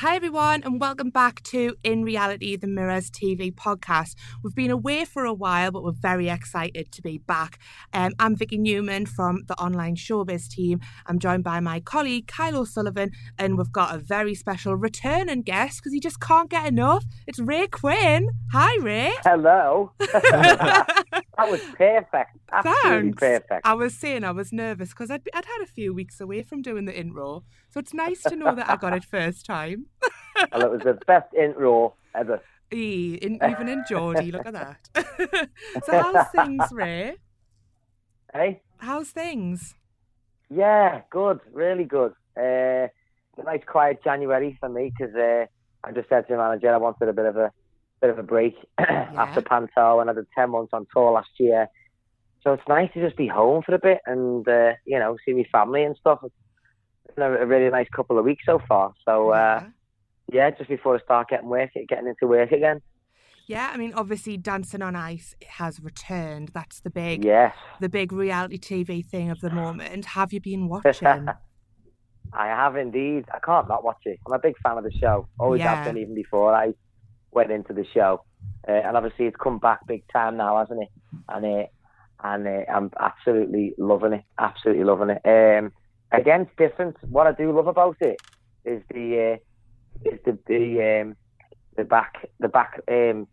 Hi, everyone, and welcome back to In Reality, the Mirrors TV podcast. We've been away for a while, but we're very excited to be back. Um, I'm Vicky Newman from the online showbiz team. I'm joined by my colleague, Kyle O'Sullivan, and we've got a very special returning guest because he just can't get enough. It's Ray Quinn. Hi, Ray. Hello. that was perfect. Absolutely Thanks. perfect. I was saying I was nervous because I'd, I'd had a few weeks away from doing the intro. So it's nice to know that I got it first time. Well, it was the best intro ever. E, in, even in Geordie, look at that. so how's things, Ray? Hey? How's things? Yeah, good. Really good. Uh, a nice quiet January for me because uh, I just said to the manager I wanted a bit of a bit of a break after Panto and I did 10 months on tour last year. So it's nice to just be home for a bit and, uh, you know, see my family and stuff. It's been a, a really nice couple of weeks so far. So, uh, yeah, just before I start getting work, getting into work again. Yeah, I mean, obviously, Dancing on Ice has returned. That's the big, Yes. the big reality TV thing of the moment. Have you been watching? I have indeed. I can't not watch it. I'm a big fan of the show. Always Yeah. have been, even before I went into the show. Uh, and obviously, it's come back big time now, hasn't it? And uh, and uh, I'm absolutely loving it. Absolutely loving it. Um, again, it's different. What I do love about it is the uh, is the the um, the back the back um,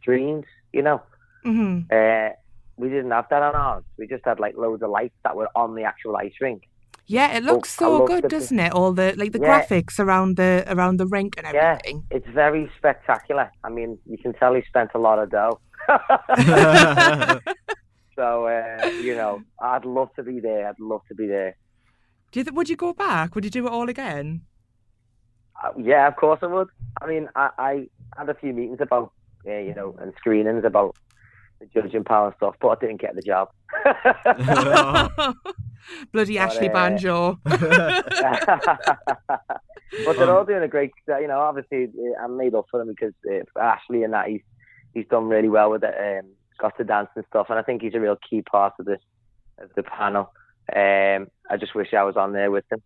streams. You know, hmm uh, we didn't have that on ours. We just had like loads of lights that were on the actual ice rink. Yeah, it looks I so good, the- doesn't it? All the like the Yeah. graphics around the around the rink and Yeah, everything. it's very spectacular. I mean, you can tell he spent a lot of dough. so, uh, you know, I'd love to be there. I'd love to be there. Do you th- would you go back? Would you do it all again? Uh, yeah, of course I would. I mean, I, I had a few meetings about, uh, you know, and screenings about the judging power and stuff, but I didn't get the job. Bloody Ashley uh, Banjo. but they're all doing a great, you know, obviously uh, I'm made up for them because uh, Ashley and that, he's, he's done really well with it, um, got to dance and stuff, and I think he's a real key part of the, of the panel. Um, I just wish I was on there with them.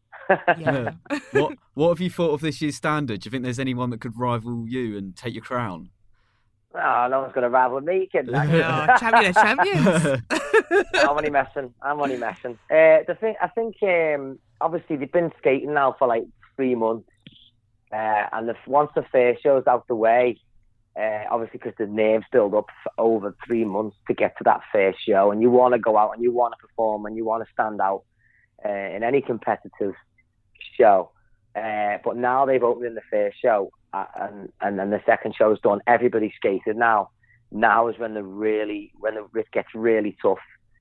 Yeah. what What have you thought of this year's standard? Do you think there's anyone that could rival you and take your crown? Oh, no one's going to rival me, kid. No, champion of champions. I'm only messing. I'm only messing. Uh, the thing, I think, um, obviously they've been skating now for like three months, uh, and the, once the fair show's out the way, uh, obviously because the nerves build up for over three months to get to that first show, and you want to go out and you want to perform and you want to stand out uh, in any competitive show. Uh, but now they've opened in the first show, and and then the second show's done. Everybody skated now. Now is when the really when the, it gets really tough.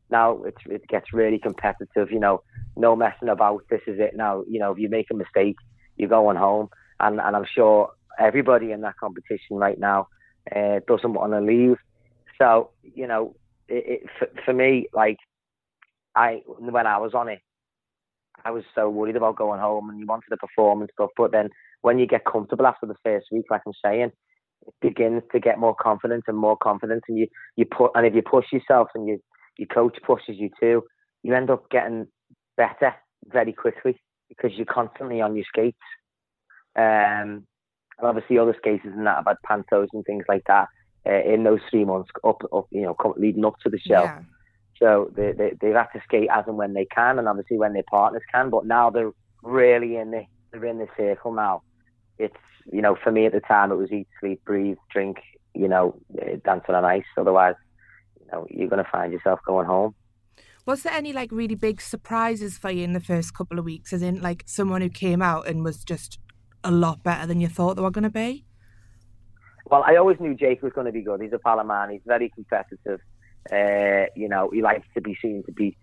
Now it's, it gets really competitive. You know, no messing about. This is it now. You know, if you make a mistake, you're going home. And and I'm sure everybody in that competition right now uh, doesn't want to leave. So you know, it, it, for, for me, like I when I was on it, I was so worried about going home and you wanted to perform and stuff. But then when you get comfortable after the first week, like I'm saying, it begins to get more confidence and more confidence, and you you put and if you push yourself and you your coach pushes you too, you end up getting better very quickly because you're constantly on your skates. Um, and obviously other skaters and that have had pantos and things like that uh, in those three months up, up, you know, come, leading up to the show. Yeah. So they, they they've had to skate as and when they can, and obviously when their partners can. But now they're really in the they're in the circle now. It's you know for me at the time it was eat, sleep, breathe, drink, you know, uh, dancing on ice. Otherwise, you know, you're going to find yourself going home. Was there any like really big surprises for you in the first couple of weeks? As in, like someone who came out and was just a lot better than you thought they were going to be? Well, I always knew Jake was going to be good. He's a pal of mine. He's very competitive. Uh, you know, he likes to be seen to be,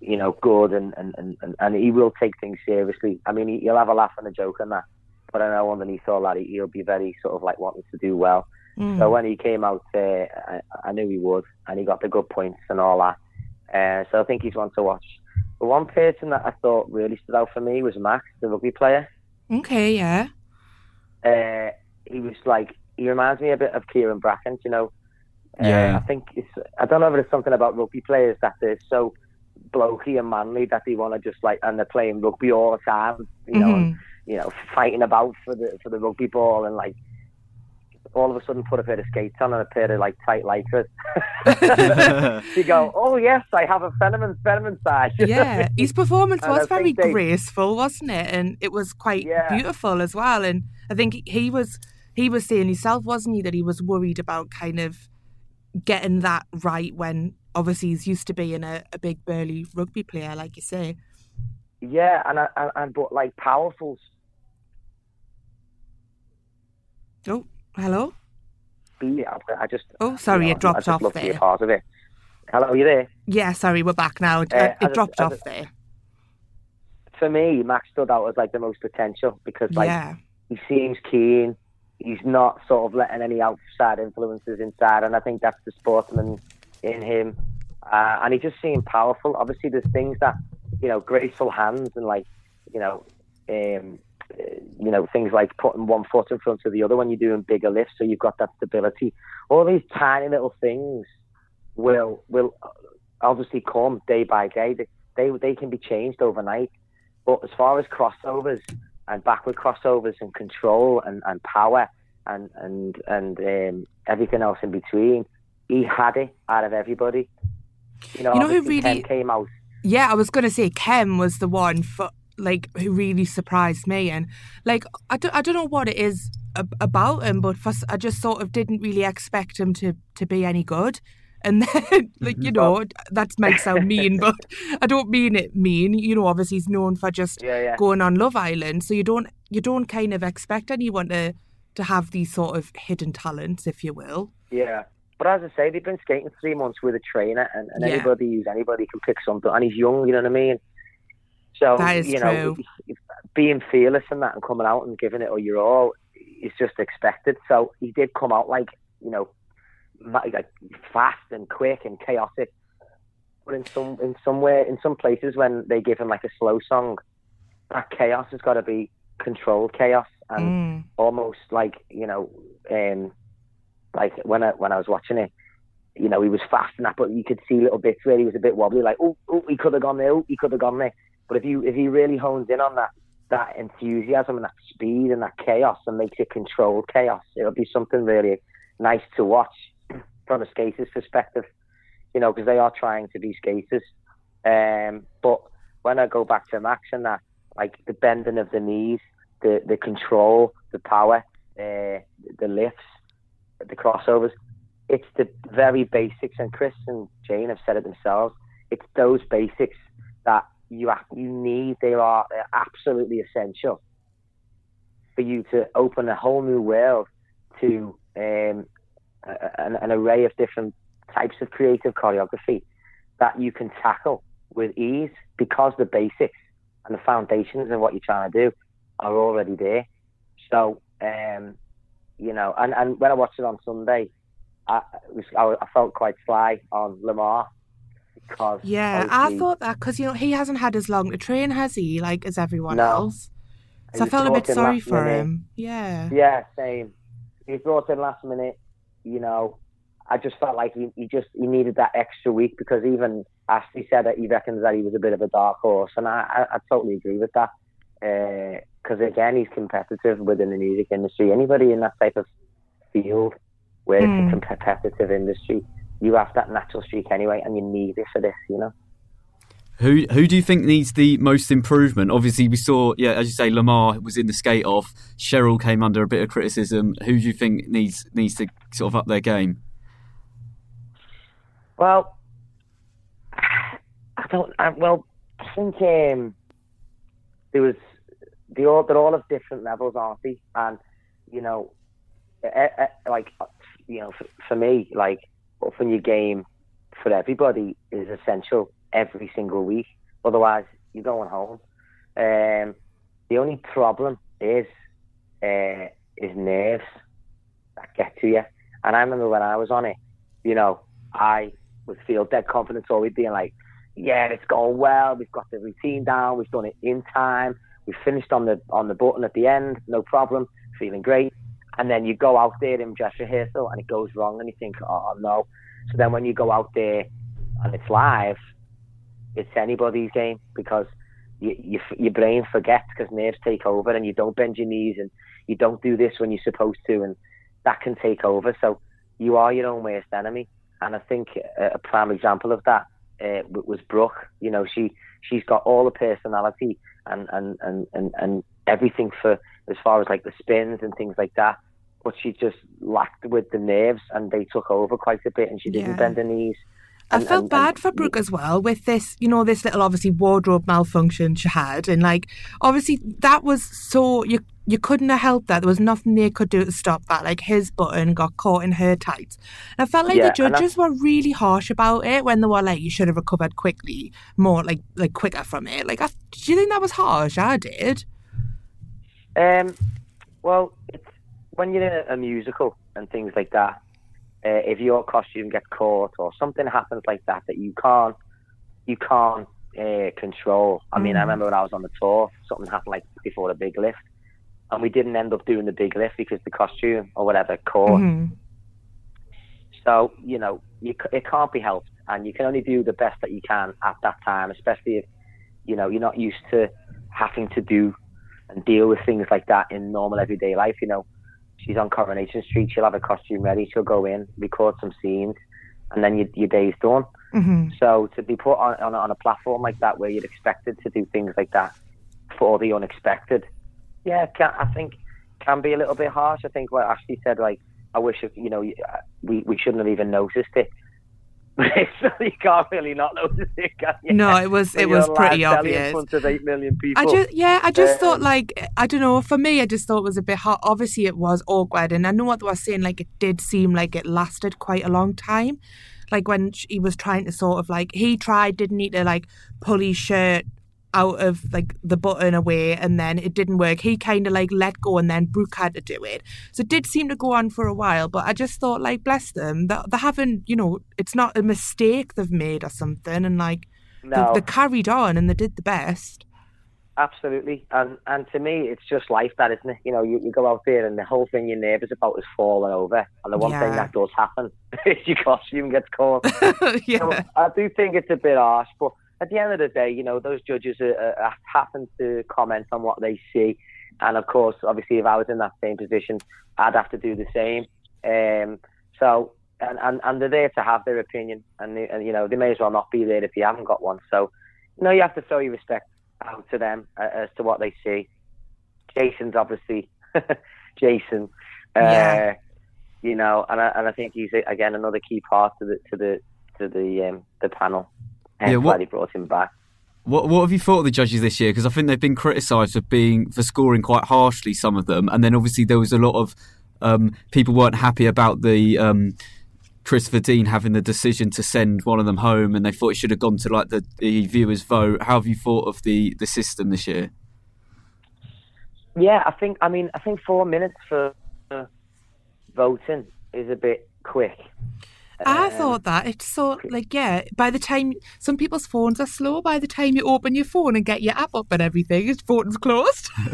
you know, good, and and, and, and he will take things seriously. I mean, he, he'll have a laugh and a joke and that. but I know underneath all that he- he'll be very sort of like wanting to do well. Mm. So when he came out, uh, I, I knew he would, and he got the good points and all that. Uh, so I think he's one to watch. But one person that I thought really stood out for me was Max, the rugby player. Okay, yeah. Uh, he was like he reminds me a bit of Kyran Bracken, you know. Uh, Yeah. I think it's I don't know if it's something about rugby players that they're so blokey and manly that they want to just like and they're playing rugby all the time, you know, and, Mhm. you know, fighting about for the for the rugby ball and like all of a sudden put a pair of skates on and a pair of like tight lycras. you go, oh yes, I have a Fenneman Fenneman size. yeah, his performance was very they- graceful, wasn't it? And it was quite Yeah. beautiful as well. And I think he was he was saying himself, wasn't he, that he was worried about kind of getting that right when obviously he's used to being a, a big burly rugby player, like you say. yeah, and and, and but like powerful Oh, hello. speed. I, just Oh, sorry, you know, it dropped off love to be a there. part of it. Hello, are you there? Yeah, sorry, we're back now. It, Uh, it as a- dropped off a- there. For me, Max stood out as like the most potential because like yeah, he seems keen. He's not sort of letting any outside influences inside, and I think that's the sportsman in him. Uh, and he just seemed powerful. Obviously, there's things that you know, graceful hands and like you know, um, uh, you know, things like putting one foot in front of the other when you're doing bigger lifts, so you've got that stability. All these tiny little things will will obviously come day by day. They they, they can be changed overnight. But as far as crossovers and backward crossovers and control and, and power and and and um, everything else in between, he had it out of everybody. You know, You know who Kem really- came out. Yeah, I was going to say Kem was the one for like who really surprised me, and like I don't, I don't know what it is ab- about him, but for, s- I just sort of didn't really expect him to to be any good. And then, like you mm-hmm. know, that might sound mean, but I don't mean it mean. You know, obviously he's known for just Yeah, yeah. going on Love Island, so you don't you don't kind of expect anyone to to have these sort of hidden talents, if you will. Yeah. But as I say, they've been skating three months with a trainer, and, and Yeah. anybody who's anybody can pick something, and he's young, you know what I mean? So, That is you know, true. being fearless and that and coming out and giving it all your all is just expected. So he did come out like, you know, like fast and quick and chaotic. But in some in somewhere in some places when they give him like a slow song, that chaos has got to be controlled chaos and Mm. almost like you know, um, like when I when I was watching it, you know, he was fast and that, but you could see little bits where he was a bit wobbly, like oh, oh, he could have gone there, oh, he could have gone there. But if you if he really hones in on that that enthusiasm and that speed and that chaos and makes it controlled chaos, it'll be something really nice to watch from a skater's perspective. You know, because they are trying to be skaters. Um, but when I go back to Max and that, like the bending of the knees, the the control, the power, uh, the lifts, the crossovers. It's the very basics, and Chris and Jayne have said it themselves. It's those basics that you you need. They are absolutely essential for you to open a whole new world to um, an, an array of different types of creative choreography that you can tackle with ease because the basics and the foundations of what you're trying to do are already there. So, um, you know, and, and when I watched it on Sunday, I, I felt quite sly on Lamar because Yeah, I thought that because you know he hasn't had as long to train, has he? Like as everyone No. else. So I felt a bit sorry for minute. him. Yeah. Yeah, same. He was brought in last minute. You know, I just felt like he, he just he needed that extra week because even Ashley said that he reckons that he was a bit of a dark horse, and I, I, I totally agree with that. Because again, he's competitive within the music industry. Anybody in that type of field where Mm. it's a competitive industry, you have that natural streak anyway, and you need it for this. You know. Who who do you think needs the most improvement? Obviously, we saw, yeah, as you say, Lamar was in the skate off. Cheryl came under a bit of criticism. Who do you think needs needs to sort of up their game? Well, I don't. I, well, I think um, there was they all they're all of different levels, aren't they? And you know, like you know, for, for me, like upping your game for everybody is essential every single week. Otherwise, you're going home. Um, the only problem is uh, is nerves that get to you. And I remember when I was on it, you know, I would feel dead confident always being like, yeah, it's going well. We've got the routine down. We've done it in time. We've finished on the on the button at the end. No problem. Feeling great. And then you go out there in dress rehearsal and it goes wrong and you think, oh no. So then when you go out there and it's live, it's anybody's game because you, you, your brain forgets because nerves take over and you don't bend your knees and you don't do this when you're supposed to and that can take over. So you are your own worst enemy. And I think a prime example of that uh, was Brooke. You know, she she's got all the personality and, and, and, and, and everything for as far as like the spins and things like that. But she just lacked with the nerves and they took over quite a bit and she didn't yeah. bend her knees. And, I felt and, bad and, for Brooke as well with this, you know, this little obviously wardrobe malfunction she had, and like obviously that was so you you couldn't have helped that. There was nothing they could do to stop that. Like his button got caught in her tights. And I felt like yeah, the judges were really harsh about it when they were like, "You should have recovered quickly, more like like quicker from it." Like, I, do you think that was harsh? I did. Um, well, it's when you're in a, a musical and things like that uh, if your costume gets caught or something happens like that that you can't you can't uh, control. I mean, I mm. remember when I was on the tour, something happened like before the big lift, and we didn't end up doing the big lift because the costume or whatever caught. Mm-hmm. So you know, you, it can't be helped, and you can only do the best that you can at that time, especially if you know you're not used to having to do and deal with things like that in normal everyday life. You know, she's on Coronation Street. She'll have a costume ready. She'll go in, record some scenes, and then your, your day's done. Mm-hmm. So to be put on, on, on a platform like that where you're expected to do things like that for the unexpected, yeah, can, I think can be a little bit harsh. I think what Ashley said, like, I wish, you know, we, we shouldn't have even noticed it. you can't really not notice it, can you? No, it was it was pretty obvious. In front of eight million people. I just yeah, I just um, thought like I don't know. For me, I just thought it was a bit hot. Obviously, it was awkward, and I know what they were saying. Like it did seem like it lasted quite a long time. Like when he was trying to sort of like he tried, didn't he, to like pull his shirt out of like the button away and then it didn't work. He kind of like let go and then Brooke had to do it. So it did seem to go on for a while, but I just thought like bless them. They, they haven't, you know, it's not a mistake they've made or something and like no. they, they carried on and they did the best. Absolutely, and and to me, it's just life, that isn't it? You know, you, you go out there and the whole thing you're nervous about is falling over, and the one yeah. thing that does happen is your costume gets caught. yeah, so I do think it's a bit harsh, but at the end of the day, you know, those judges are, are, happen to comment on what they see. And of course, obviously, if I was in that same position, I'd have to do the same. Um, so, and, and, and they're there to have their opinion. And, they, and, you know, they may as well not be there if you haven't got one. So, you know, you have to throw your respect out to them uh, as to what they see. Jason's obviously Jason. Uh, yeah. You know, and I, and I think he's again another key part to the to the to the um, the panel. Hence yeah, what, why they brought him back. What what have you thought of the judges this year? Because I think they've been criticised for being for scoring quite harshly some of them, and then obviously there was a lot of um, people weren't happy about the um, Christopher Dean having the decision to send one of them home, and they thought it should have gone to like the, the viewers' vote. How have you thought of the the system this year? Yeah, I think I mean I think four minutes for voting is a bit quick. I um, thought that it's so like yeah. By the time some people's phones are slow, by the time you open your phone and get your app up and everything, your phone's closed.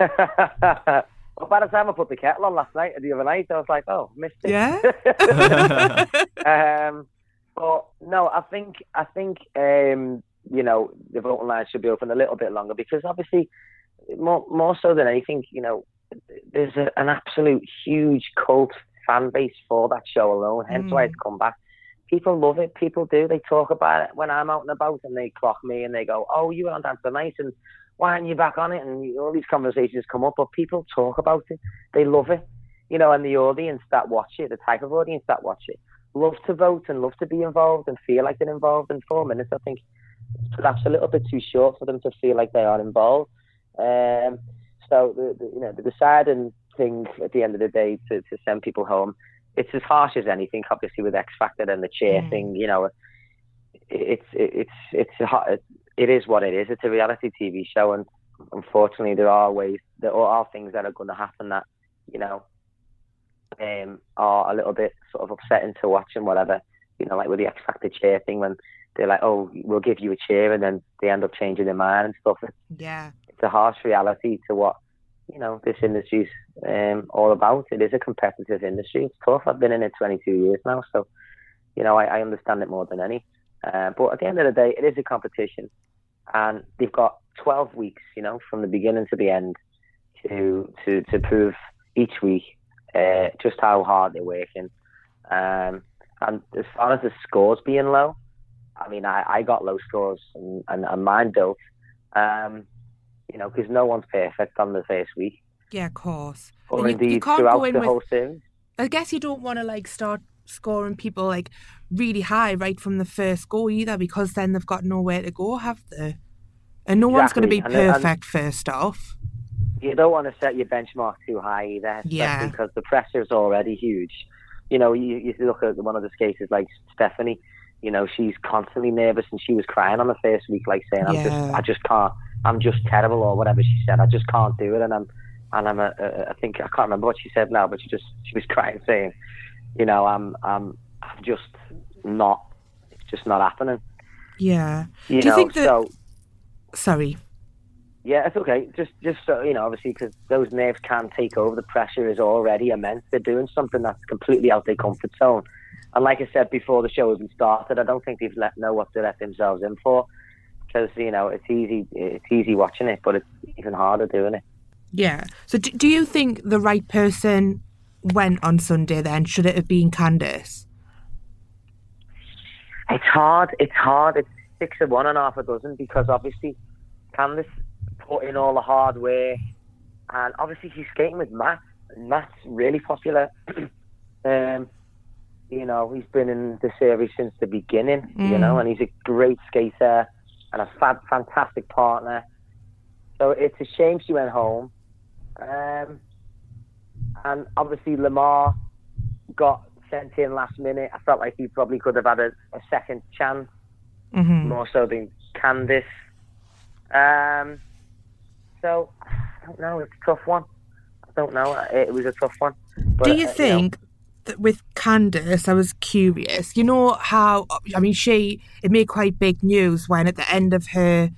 well, by the time I put the kettle on last night or the other night, I was like, oh, missed it. Yeah. um, but no, I think I think um, you know the voting line should be open a little bit longer because obviously more more so than anything, you know, there's a, an absolute huge cult fan base for that show alone. Hence mm. why it's come back. People love it. People do. They talk about it when I'm out and about, and they clock me and they go, "Oh, you were on Dance the Night, and why aren't you back on it?" And all these conversations come up, but people talk about it. They love it, you know. And the audience that watch it, the type of audience that watch it, love to vote and love to be involved and feel like they're involved. In four minutes, I think perhaps a little bit too short for them to feel like they are involved. Um, so the, the you know the deciding thing at the end of the day to, to send people home. It's as harsh as anything, obviously, with X Factor and the chair mm. thing. You know, it's it's it's it is what it is. It's a reality TV show, and unfortunately, there are ways, there are things that are going to happen that, you know, um, are a little bit sort of upsetting to watch and whatever. You know, like with the X Factor chair thing when they're like, oh, we'll give you a chair, and then they end up changing their mind and stuff. Yeah. It's a harsh reality to what, you know, this industry's um, all about. It is a competitive industry. It's tough. I've been in it 22 years now, so, you know, I, I understand it more than any. Uh, but at the end of the day, it is a competition, and they've got 12 weeks, you know, from the beginning to the end, to to to prove each week uh, just how hard they're working. Um, and as far as the scores being low, I mean, I, I got low scores and, and, and mine built, um, you know, because no one's perfect on the first week. Yeah, of course. Or And you- indeed you can't throughout go in the with- whole series. I guess you don't want to like start scoring people like really high right from the first go either because then they've got nowhere to go, have they? And no one's going to be Exactly. And- and- perfect first off. you don't want to set your benchmark too high either, Yeah. because the pressure is already huge. You know, you, you look at one of the skaters like Stephanie. You know, she's constantly nervous, and she was crying on the first week, like saying, "I'm Yeah. just, I just can't, I'm just terrible," or whatever she said. I just can't do it, and I'm, and I'm, a, a, I think I can't remember what she said now, but she just, she was crying, saying, "You know, I'm, I'm, I'm just not, it's just not happening." Yeah. You Do you think that- so Sorry. yeah, it's okay. Just, just so you know, obviously, because those nerves can take over. The pressure is already immense. They're doing something that's completely out of their comfort zone. And like I said before the show even started, I don't think they've let know what they let themselves in for. Because you know, it's easy, it's easy watching it, but it's even harder doing it. Yeah. So do, do you think the right person went on Sunday then? Should it have been Candice? It's hard. It's hard. It's six of one and half a dozen because obviously Candice put in all the hard work, and obviously she's skating with Matt. And Matt's really popular. um, you know, he's been in the series since the beginning. You Mm. know, and he's a great skater and a fab, fantastic partner. So it's a shame she went home. Um, and obviously Lamar got sent in last minute. I felt like he probably could have had a, a second chance, Mm-hmm. more so than Candice. Um, so I don't know. It's a tough one. I don't know. It, was a tough one. But, Do uh, you know, think with Candice, I was curious. You know how I mean, she it made quite big news when at the end of her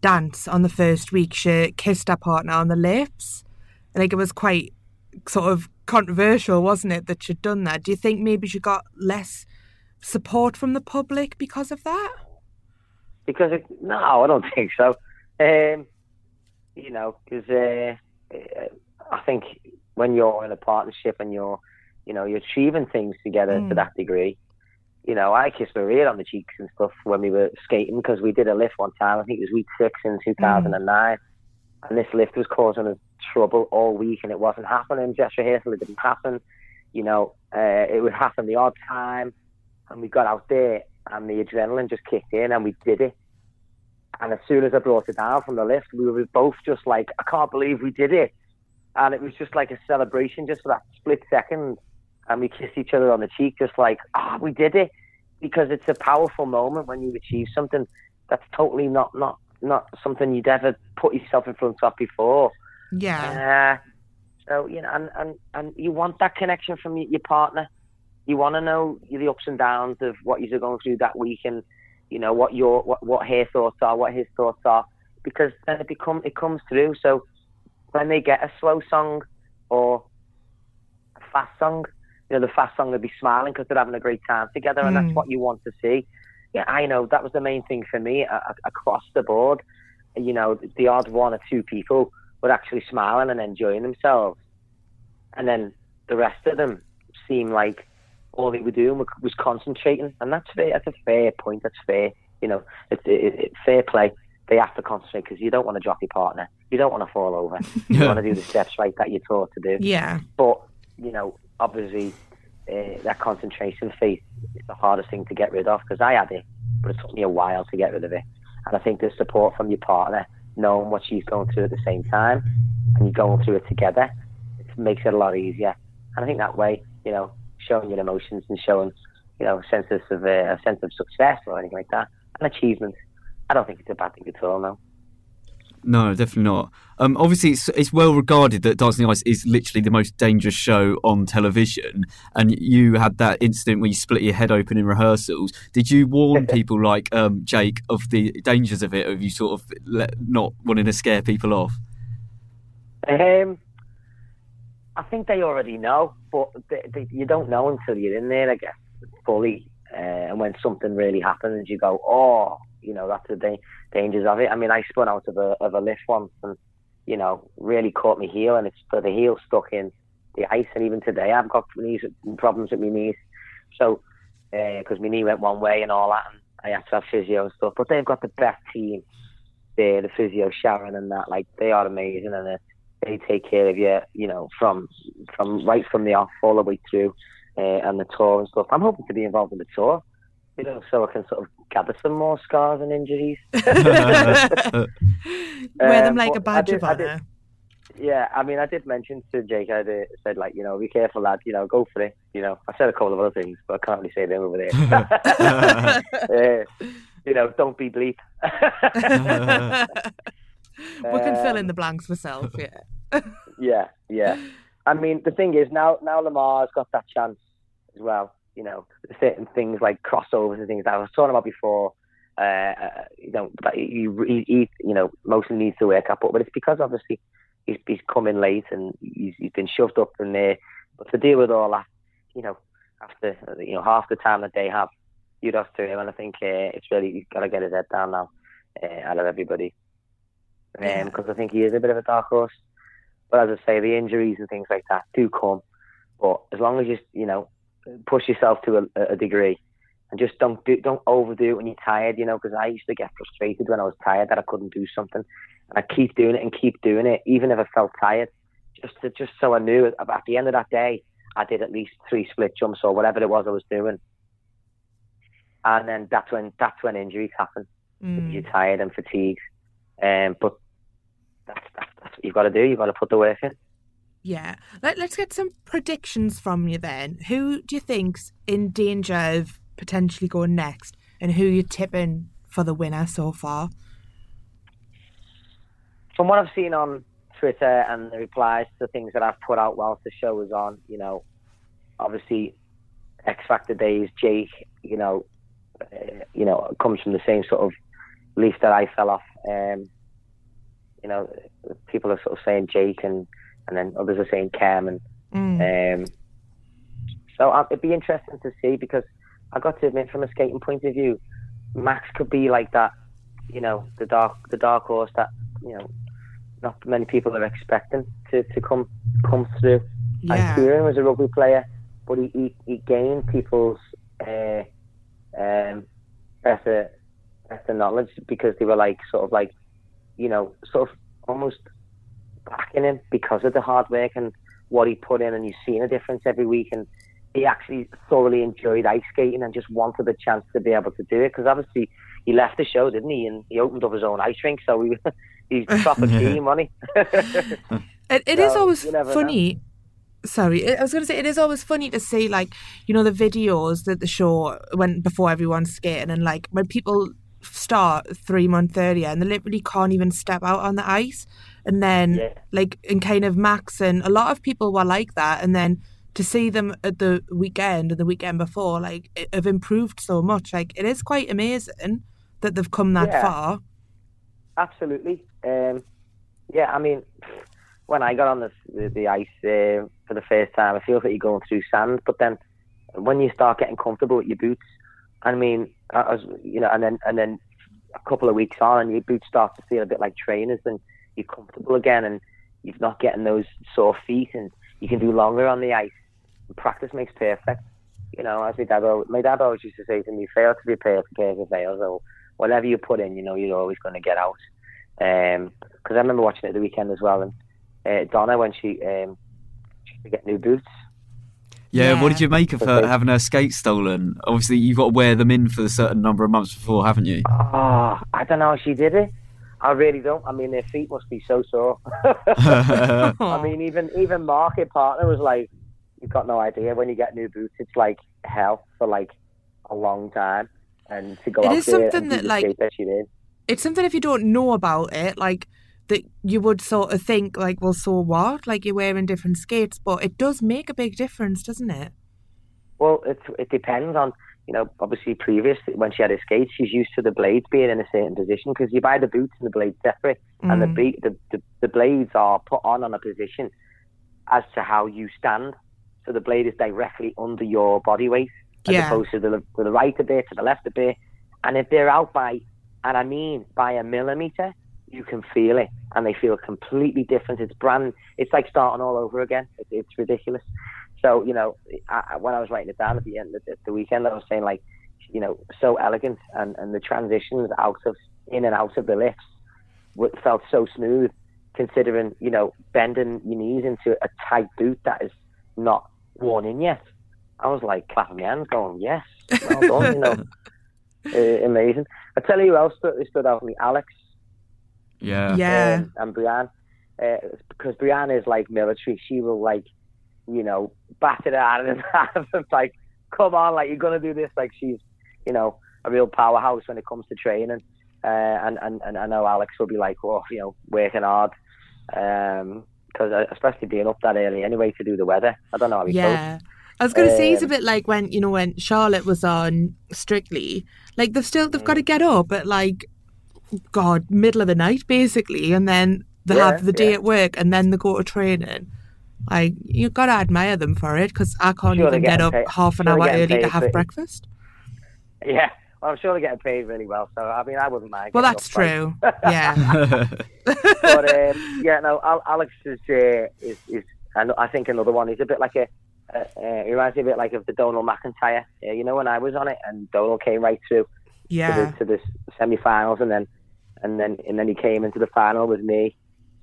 dance on the first week, she kissed her partner on the lips. I think it was quite sort of controversial, wasn't it, that she'd done that? Do you think maybe she got less support from the public because of that? because it, no, I don't think so. Um, you know, because uh, I think when you're in a partnership and you're, you know, you're achieving things together to Mm. that degree. You know, I kissed Maria on the cheeks and stuff when we were skating because we did a lift one time. I think it was week six in 2009, and this lift was causing us trouble all week, and it wasn't happening. Dress rehearsal, it didn't happen. You know, uh, it would happen the odd time, and we got out there, and the adrenaline just kicked in, and we did it. And as soon as I brought it down from the lift, we were both just like, I can't believe we did it. And it was just like a celebration just for that split second. And we kissed each other on the cheek, just like, ah, we did it. Because it's a powerful moment when you achieve something that's totally not, not, not something you'd ever put yourself in front of before. Yeah. Uh, so you know, and, and and you want that connection from your, your partner. You want to know the ups and downs of what you're going through that week, and you know what your what what her thoughts are, what his thoughts are, because then it become it comes through. So when they get a slow song or a fast song, you know, the fast song they'll be smiling because they're having a great time together, and Mm. that's what you want to see. Yeah, I know that was the main thing for me uh, across the board. You know, the odd one or two people were actually smiling and enjoying themselves. And then the rest of them seemed like all they were doing was, was concentrating. And that's fair. That's a fair point. That's fair. You know, it's it, it, fair play. They have to concentrate because you don't want to drop your partner. You don't want to fall over. You want to do the steps right that you're taught to do. Yeah. But, you know, obviously, uh, that concentration phase is the hardest thing to get rid of because I had it, but it took me a while to get rid of it. And I think the support from your partner, knowing what she's going through at the same time, and you're going through it together, it makes it a lot easier. And I think that way, you know, showing your emotions and showing, you know, a sense of uh, a sense of success or anything like that, and achievement. I don't think it's a bad thing at all. No. No, definitely not. Um, obviously, it's, it's well regarded that Dancing Ice is literally the most dangerous show on television. And you had that incident where you split your head open in rehearsals. Did you warn people like um, Jake of the dangers of it? Or have you sort of let, not wanting to scare people off? Um, I think they already know, but they, they, you don't know until you're in there, I guess, fully. Uh, and when something really happens, you go, oh, you know, that's the da- dangers of it. I mean, I spun out of a, of a lift once and, you know, really caught my heel and it's the heel stuck in the ice. And even today, I've got knees, problems with my knees. So, because uh, my knee went one way and all that, and I had to have physio and stuff. But they've got the best team there, the physio Sharon and that. Like, they are amazing and uh, they take care of you, you know, from from right from the off all the way through uh, and the tour and stuff. I'm hoping to be involved in the tour you know, so I can sort of gather some more scars and injuries. Wear them Um, like a badge did- of honour. Yeah, I mean, I did mention to Jake, I did, said, like, you know, be careful, lad, you know, go for it. You know, I said a couple of other things, but I can't really say them over there. uh, you know, don't be bleep. we can fill in Um, the blanks myself, yeah. yeah, yeah. I mean, the thing is, now now Lamar's got that chance as well. You know, certain things like crossovers and things that I was talking about before. Uh, uh, you know, that you, he, he, you know, mostly needs to work up, but it's because obviously he's, he's come in late and he's, he's been shoved up in there. But to deal with all that, you know, after you know half the time that they have, you'd have to him, and I think uh, it's really he's got to get his head down now uh, out of everybody, because I think he is a bit of a dark horse. But as I say, the injuries and things like that do come. But as long as you you know push yourself to a, a degree and just don't do don't overdo it when you're tired. You know, because I used to get frustrated when I was tired that I couldn't do something, and I keep doing it and keep doing it, even if I felt tired, just to, just so I knew at the end of that day I did at least three split jumps or whatever it was I was doing. And then that's when that's when injuries happen. Mm. You're tired and fatigued. Um, but that's, that's that's what you've got to do. You've got to put the work in. Yeah. Let, let's get some predictions from you then. Who do you think's in danger of potentially going next and who you're tipping for the winner so far? From what I've seen on Twitter and the replies to things that I've put out whilst the show was on, you know, obviously X Factor days, Jake, you know, uh, you know, comes from the same sort of leaf that I fell off. Um, you know, people are sort of saying Jake, and and then others are saying Cam, and Mm. Um, so uh, it'd be interesting to see because I got to admit, from a skating point of view, Max could be like that. You know, the dark, the dark horse that you know, not many people are expecting to, to come come through. yeah. And Kyran was a rugby player, but he he, he gained people's uh, um, better better knowledge because they were like sort of like, you know, sort of almost backing him because of the hard work and what he put in, and you've seen a difference every week. And he actually thoroughly enjoyed ice skating and just wanted the chance to be able to do it because obviously he left the show, didn't he? And he opened up his own ice rink, so he, he's proper keen, wasn't he? It, it is So, always you never know. funny. Sorry, I was going to say it is always funny to see like you know the videos that the show went before everyone's skating and like when people start three months earlier and they literally can't even step out on the ice and then Yeah. like and kind of Max and a lot of people were like that and then to see them at the weekend and the weekend before like it, have improved so much like it is quite amazing that they've come that Yeah. far Absolutely. Um, yeah, I mean, when I got on the the, the ice uh, for the first time, it feels like you're going through sand. But then, when you start getting comfortable with your boots, I mean, I was, you know, and then and then a couple of weeks on, and your boots start to feel a bit like trainers, and you're comfortable again, and you're not getting those sore feet, and you can do longer on the ice. Practice makes perfect. You know, as my dad, al- my dad always used to say to me, "Fail to be prepare, prepare to fail." So whatever you put in, you know, you're always going to get out. Because I remember watching it the weekend as well, and uh, Donna when she um, she had to get new boots. Yeah, Yeah. what did you make of her having her skates stolen? Obviously, you've got to wear them in for a certain number of months before, haven't you? Oh, I don't know how she did it. I really don't. I mean, their feet must be so sore. I mean, even even market partner was like, "You've got no idea. When you get new boots, it's like hell for like a long time." And to go It out something that, like, that it's something if you don't know about it, like that you would sort of think like, well, so what? Like you're wearing different skates, but it does make a big difference, doesn't it? Well, it it depends on you know obviously previous when she had her skates, she's used to the blades being in a certain position because you buy the boots and the blades separate, mm. and the, mm. the the the blades are put on on a position as to how you stand. So the blade is directly under your body weight, as yeah. opposed to the to the right a bit, to the left a bit, and if they're out by, and I mean by a millimeter, you can feel it, and they feel completely different. It's brand, it's like starting all over again. It, it's ridiculous. So you know, I, when I was writing it down at the end of the, the weekend, I was saying like, you know, so elegant, and and the transitions out of in and out of the lifts felt so smooth, considering you know bending your knees into a tight boot that is not worn in yet. I was like clapping my hands, going, "Yes, well done," you know, uh, amazing. I tell you who else stood, stood out for me, Alex. Yeah, yeah, um, and Brianne, uh, because Brianne is like military. She will like, you know, bat it out of them, like, come on, like you're gonna do this. Like she's, you know, a real powerhouse when it comes to training. Uh, and, and and I know Alex will be like, oh, you know, working hard. Um, because uh, especially being up that early anyway to do the weather. I don't know how he yeah. I was going to um, say it's a um, bit like when you know when Charlotte was on Strictly, like they've still they've got to mm. get up at like God middle of the night basically, and then they yeah, have the day yeah. at work, and then they go to training. Like you've got to admire them for it because I can't sure even get up paid. half an sure hour early to have breakfast. Yeah, well, I'm sure they're getting paid really well. So I mean, I wouldn't mind. Well, that's true. yeah. but um, yeah, no, Alex is uh, is is I think another one. He's a bit like a uh, uh, it reminds me a bit like of the Donald MacIntyre. Uh, you know, when I was on it, and Donald came right through yeah. to the, to the semi-finals, and then and then and then he came into the final with me.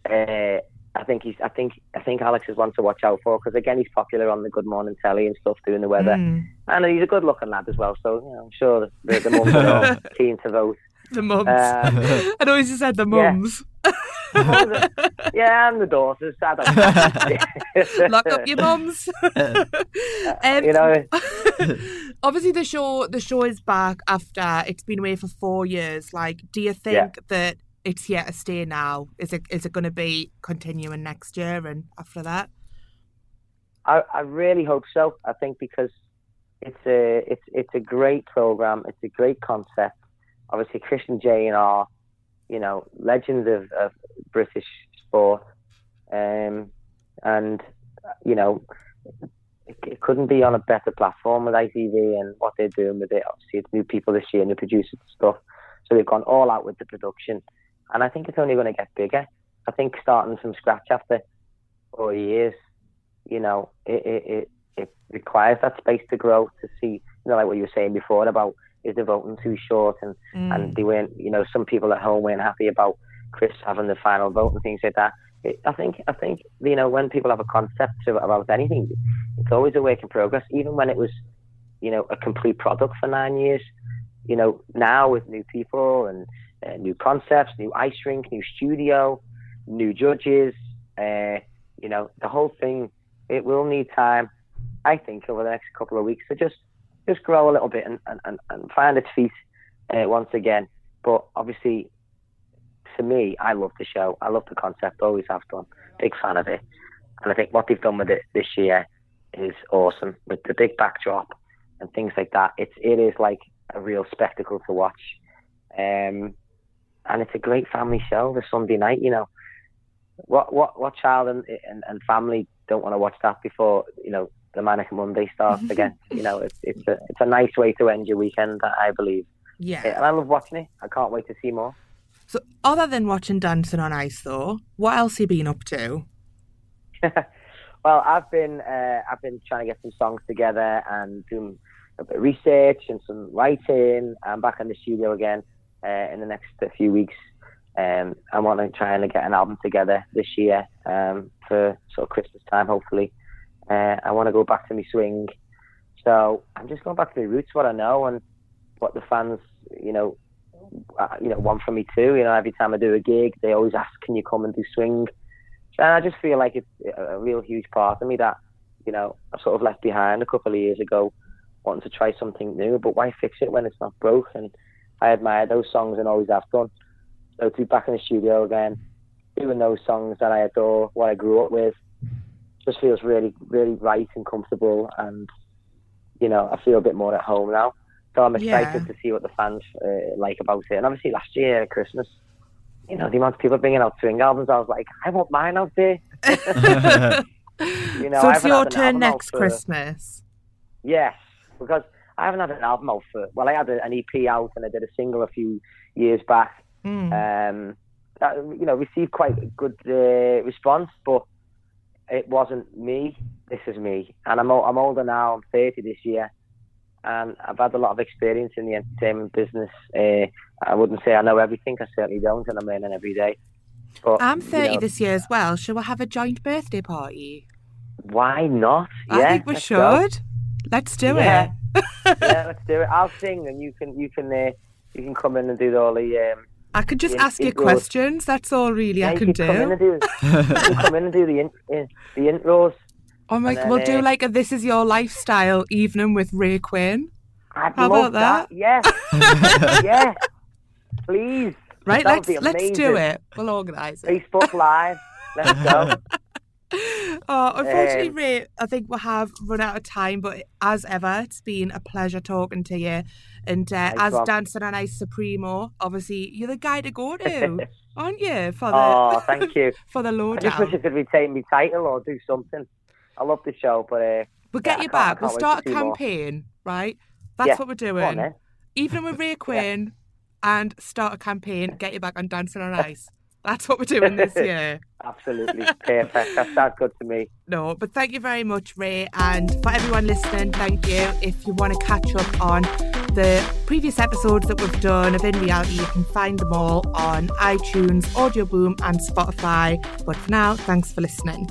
Uh, I think he's. I think. I think Alex is one to watch out for because again, he's popular on the Good Morning Telly and stuff, doing the weather, mm. and he's a good-looking lad as well. So you know, I'm sure the, the mums are keen to vote. The mums. Uh, I always said the mums. Yeah. yeah, and the daughters. Lock up your mums. um, you know. obviously, the show the show is back after it's been away for four years. Like, do you think yeah. that it's here to stay now? Is it is it going to be continuing next year and after that? I, I really hope so. I think because it's a it's it's a great program. It's a great concept. Obviously, Chris and Jayne are you know, legends of, of British sport. Um, and, you know, it, it, couldn't be on a better platform with ITV and what they're doing with it. Obviously, it's new people this year, new producers and stuff. So they've gone all out with the production. And I think it's only going to get bigger. I think starting from scratch after four years, you know, it, it, it, it requires that space to grow to see, you know, like what you were saying before about is the voting too short and mm. and they weren't you know some people at home weren't happy about Chris having the final vote and things like that. It, I think I think you know when people have a concept about anything, it's always a work in progress. Even when it was you know a complete product for nine years, you know now with new people and uh, new concepts, new ice rink, new studio, new judges, uh, you know the whole thing. It will need time, I think, over the next couple of weeks to just just grow a little bit and, and, and find its feet uh, once again. But obviously, to me, I love the show. I love the concept. Always have done. Big fan of it. And I think what they've done with it this year is awesome with the big backdrop and things like that. It's it is like a real spectacle to watch. Um, and it's a great family show. The Sunday night, you know, what what what child and, and, and family don't want to watch that before you know the Manic Monday starts again. you know, it's it's a it's a nice way to end your weekend, I believe. Yeah, and I love watching it. I can't wait to see more. So, other than watching Dancing on Ice, though, what else have you been up to? well, I've been uh, I've been trying to get some songs together and doing a bit of research and some writing. I'm back in the studio again uh, in the next few weeks. Um, I want to try and get an album together this year um, for sort of Christmas time, hopefully. Uh, I want to go back to my swing. So I'm just going back to the roots, what I know, and what the fans, you know, uh, you know, want from me too. You know, every time I do a gig, they always ask, "Can you come and do swing?" And I just feel like it's a real huge part of me that, you know, I sort of left behind a couple of years ago, wanting to try something new. But why fix it when it's not broke? I admire those songs and always have done. So to be back in the studio again, doing those songs that I adore, what I grew up with, just feels really, really right and comfortable, and you know, I feel a bit more at home now. So I'm excited Yeah. to see what the fans uh, like about it. And obviously, last year at Christmas, you know, the amount of people bringing out swing albums, I was like, I want mine out there. You know, so it's your turn next for- Christmas. Yes, because I haven't had an album out for. Well, I had a, an EP out and I did a single a few years back. Mm. Um, that, you know, received quite a good uh, response, but it wasn't me. This is me, and I'm I'm older now. I'm 30 this year, and I've had a lot of experience in the entertainment business. Uh, I wouldn't say I know everything. I certainly don't, and I'm learning every day. But I'm you 30 know, this year as well. Shall we have a joint birthday party? Why not? I Yeah, think we let's go. should. Let's do Yeah. it. Yeah, let's do it. I'll sing, and you can you can uh, you can come in and do all the. Um, I could just Yeah, ask you questions. That's all really yeah, I can can come in do. and do. come in and do the in, in, the intros. Oh my, then, we'll do uh, like a This Is Your Lifestyle evening with Ray Quinn. I'd How love about that? Yeah, yeah. Please. Right, That let's let's do it. We'll organise it. Facebook Live. Let's go. Oh, unfortunately, Um, Ray, I think we have run out of time. But as ever, it's been a pleasure talking to you. And uh, as one. Dancing on Ice Supremo, obviously you're the guy to go to, aren't you? For the oh, thank you. for the I lowdown. just wish I could retain my title or do something. I love the show, but uh, We'll get Yeah, you I I back. We'll start a see more. campaign, right? That's Yeah, what we're on doing. then. Evening with Ray Quinn and start a campaign, get you back on Dancing on Ice. That's what we're doing this year. Absolutely perfect. That sounds good to me. No, but thank you very much, Ray. And for everyone listening, thank you. If you want to catch up on the previous episodes that we've done of In Reality, you can find them all on iTunes, Audio Boom, and Spotify. But for now, thanks for listening.